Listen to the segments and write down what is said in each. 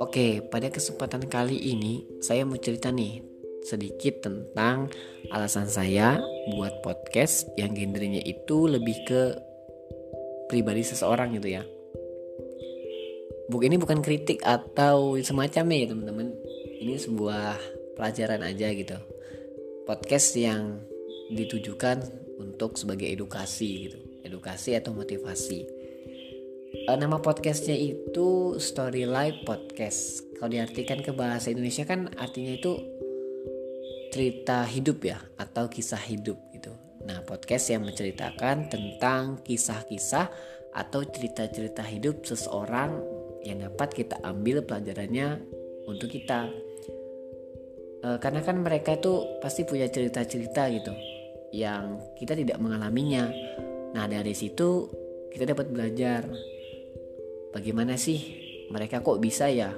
Oke, pada kesempatan kali ini saya mau cerita nih sedikit tentang alasan saya buat podcast yang genrenya itu lebih ke pribadi seseorang gitu ya. Buk ini bukan kritik atau semacamnya ya teman-teman. Ini sebuah pelajaran aja gitu. Podcast yang ditujukan untuk sebagai edukasi gitu, edukasi atau motivasi uh, nama podcastnya itu Story Life Podcast. Kalau diartikan ke bahasa Indonesia kan artinya itu cerita hidup ya atau kisah hidup gitu. Nah podcast yang menceritakan tentang kisah-kisah atau cerita-cerita hidup seseorang yang dapat kita ambil pelajarannya untuk kita. E, karena kan mereka itu pasti punya cerita-cerita gitu yang kita tidak mengalaminya. Nah dari situ kita dapat belajar bagaimana sih mereka kok bisa ya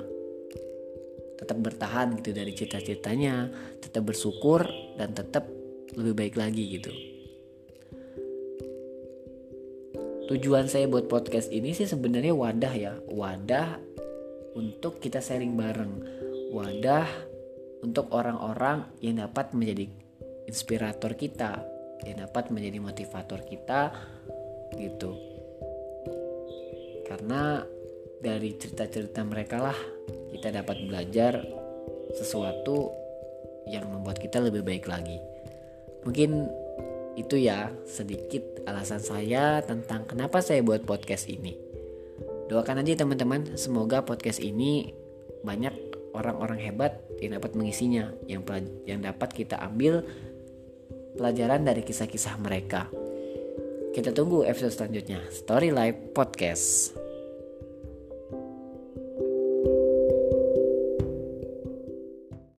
tetap bertahan gitu dari cita-citanya, tetap bersyukur dan tetap lebih baik lagi gitu. Tujuan saya buat podcast ini sih sebenarnya wadah ya, wadah untuk kita sharing bareng, wadah untuk orang-orang yang dapat menjadi inspirator kita, yang dapat menjadi motivator kita gitu karena dari cerita-cerita mereka lah kita dapat belajar sesuatu yang membuat kita lebih baik lagi. Mungkin itu ya sedikit alasan saya tentang kenapa saya buat podcast ini. Doakan aja teman-teman, semoga podcast ini banyak orang-orang hebat yang dapat mengisinya, yang yang dapat kita ambil pelajaran dari kisah-kisah mereka. Kita tunggu episode selanjutnya, Story Life Podcast.